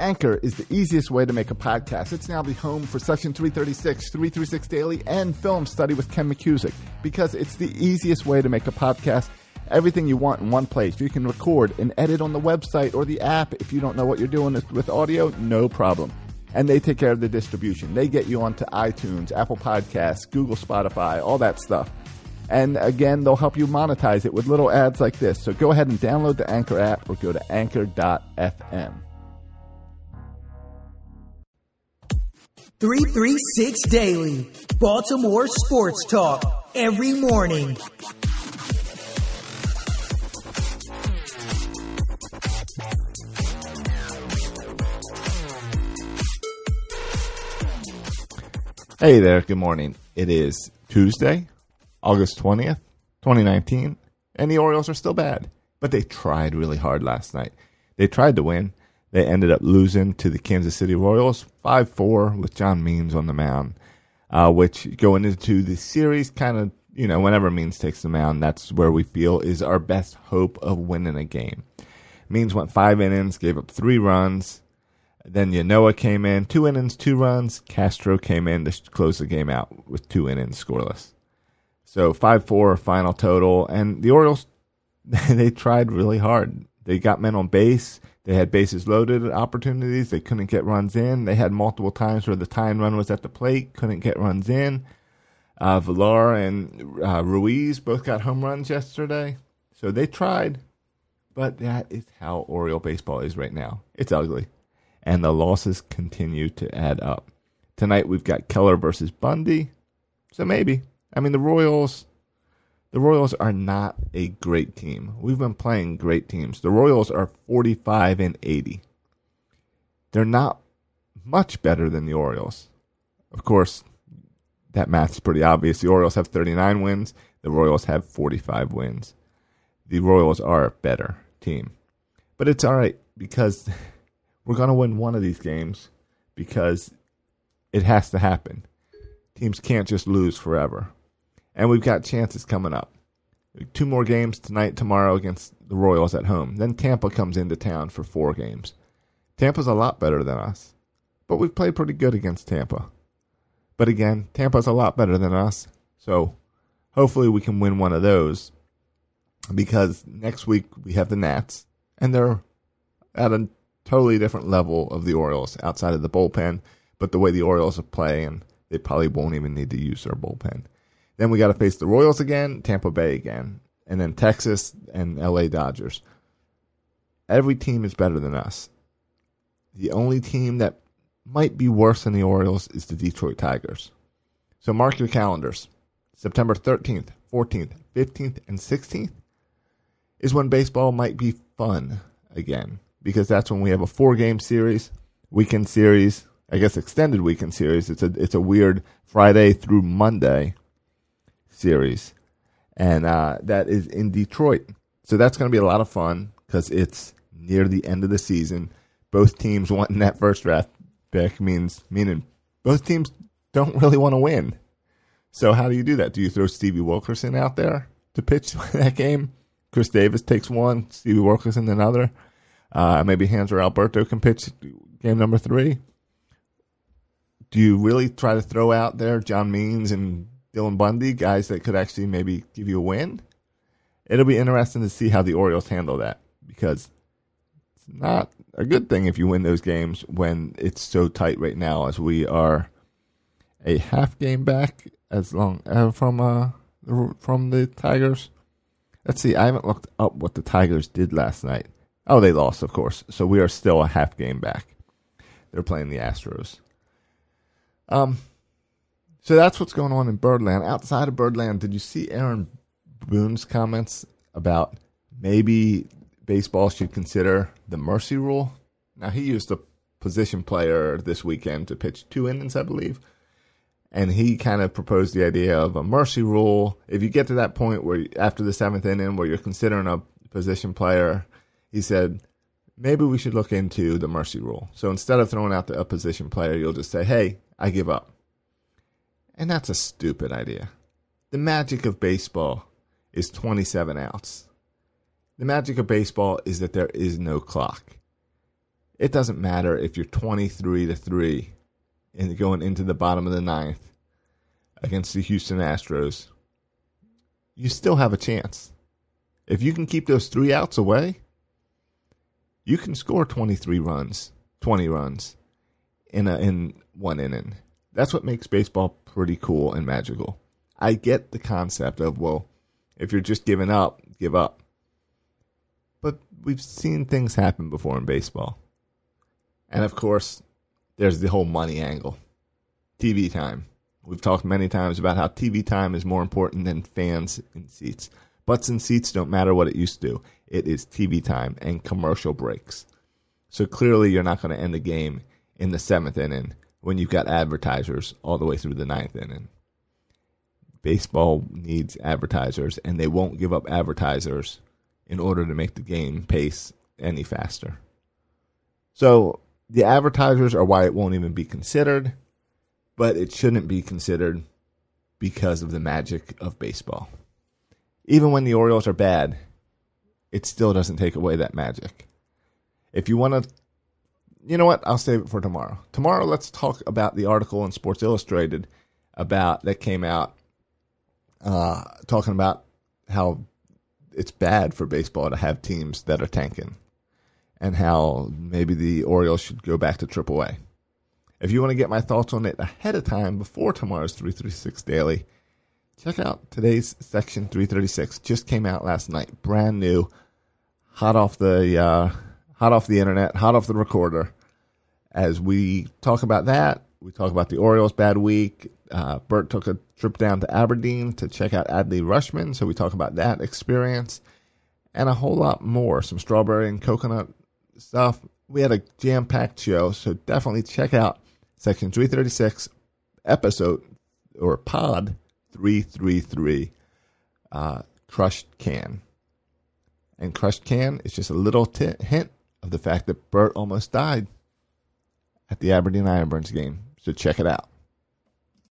Anchor is the easiest way to make a podcast. It's now the home for Section 336, 336 Daily, and Film Study with Ken McCusick because it's the easiest way to make a podcast. Everything you want in one place. You can record and edit on the website or the app. If you don't know what you're doing with audio, no problem. And they take care of the distribution. They get you onto iTunes, Apple Podcasts, Google, Spotify, all that stuff. And again, they'll help you monetize it with little ads like this. So go ahead and download the Anchor app or go to anchor.fm. 336 Daily, Baltimore Sports Talk, every morning. Hey there, good morning. It is Tuesday, August 20th, 2019, and the Orioles are still bad. But they tried really hard last night. They tried to win. They ended up losing to the Kansas City Royals 5 4 with John Means on the mound, uh, which going into the series, kind of, you know, whenever Means takes the mound, that's where we feel is our best hope of winning a game. Means went five innings, gave up three runs. Then Ynoa came in, two innings, two runs. Castro came in to close the game out with two innings scoreless. So 5 4 final total. And the Orioles, they tried really hard. They got men on base. They had bases loaded opportunities. They couldn't get runs in. They had multiple times where the tying run was at the plate, couldn't get runs in. Uh, Villar and uh, Ruiz both got home runs yesterday. So they tried. But that is how Oriole baseball is right now. It's ugly. And the losses continue to add up. Tonight we've got Keller versus Bundy. So maybe. I mean, the Royals, the Royals are not a great team. We've been playing great teams. The Royals are 45 and 80. They're not much better than the Orioles. Of course, that math's pretty obvious. The Orioles have 39 wins. The Royals have 45 wins. The Royals are a better team. But it's all right because we're going to win one of these games because it has to happen. Teams can't just lose forever and we've got chances coming up. Two more games tonight, tomorrow against the Royals at home. Then Tampa comes into town for four games. Tampa's a lot better than us, but we've played pretty good against Tampa. But again, Tampa's a lot better than us, so hopefully we can win one of those because next week we have the Nats, and they're at a totally different level of the Orioles outside of the bullpen. But the way the Orioles are playing, they probably won't even need to use their bullpen. Then we got to face the Royals again, Tampa Bay again, and then Texas and LA Dodgers. Every team is better than us. The only team that might be worse than the Orioles is the Detroit Tigers. So mark your calendars. September 13th, 14th, 15th, and 16th is when baseball might be fun again because that's when we have a four game series, weekend series, I guess extended weekend series. It's a it's a weird Friday through Monday series, and uh, that is in Detroit. So that's going to be a lot of fun because it's near the end of the season. Both teams wanting that first draft pick means meaning both teams don't really want to win. So how do you do that? Do you throw Stevie Wilkerson out there to pitch that game? Chris Davis takes one, Stevie Wilkerson another. Uh, maybe Hanser Alberto can pitch game number three. Do you really try to throw out there John Means and Dylan Bundy, guys that could actually maybe give you a win. It'll be interesting to see how the Orioles handle that because it's not a good thing if you win those games when it's so tight right now as we are a half game back as long uh, from uh from the Tigers. Let's see, I haven't looked up what the Tigers did last night. Oh, they lost, of course. So we are still a half game back. They're playing the Astros. Um, so that's what's going on in Birdland. Outside of Birdland, did you see Aaron Boone's comments about maybe baseball should consider the mercy rule? Now, he used a position player this weekend to pitch two innings, I believe. And he kind of proposed the idea of a mercy rule. If you get to that point where after the seventh inning where you're considering a position player, he said, maybe we should look into the mercy rule. So instead of throwing out the, a position player, you'll just say, hey, I give up. And that's a stupid idea. The magic of baseball is 27 outs. The magic of baseball is that there is no clock. It doesn't matter if you're 23 to 3 and going into the bottom of the ninth against the Houston Astros. You still have a chance. If you can keep those three outs away, you can score 23 runs, 20 runs in a, in one inning. That's what makes baseball pretty cool and magical. I get the concept of well, if you're just giving up, give up. But we've seen things happen before in baseball. And of course, there's the whole money angle. TV time. We've talked many times about how TV time is more important than fans in seats. Butts in seats don't matter what it used to. It is TV time and commercial breaks. So clearly, you're not going to end the game in the seventh inning when you've got advertisers all the way through the ninth inning. Baseball needs advertisers, and they won't give up advertisers in order to make the game pace any faster. So the advertisers are why it won't even be considered, but it shouldn't be considered because of the magic of baseball. Even when the Orioles are bad, it still doesn't take away that magic. If you want to you know what? I'll save it for tomorrow. Tomorrow, let's talk about the article in Sports Illustrated about that came out, uh, talking about how it's bad for baseball to have teams that are tanking, and how maybe the Orioles should go back to AAA. If you want to get my thoughts on it ahead of time before tomorrow's 336 Daily, check out today's section 336. Just came out last night, brand new, hot off the. Uh, hot off the internet, hot off the recorder. As we talk about that, we talk about the Orioles' bad week. Uh, Bert took a trip down to Aberdeen to check out Adley Rutschman, so we talk about that experience and a whole lot more. Some strawberry and coconut stuff. We had a jam packed show, so definitely check out section 336, episode or pod 333, uh, Crushed Can. And Crushed Can is just a little t- hint of the fact that Bert almost died at the Aberdeen Ironbirds game. So check it out.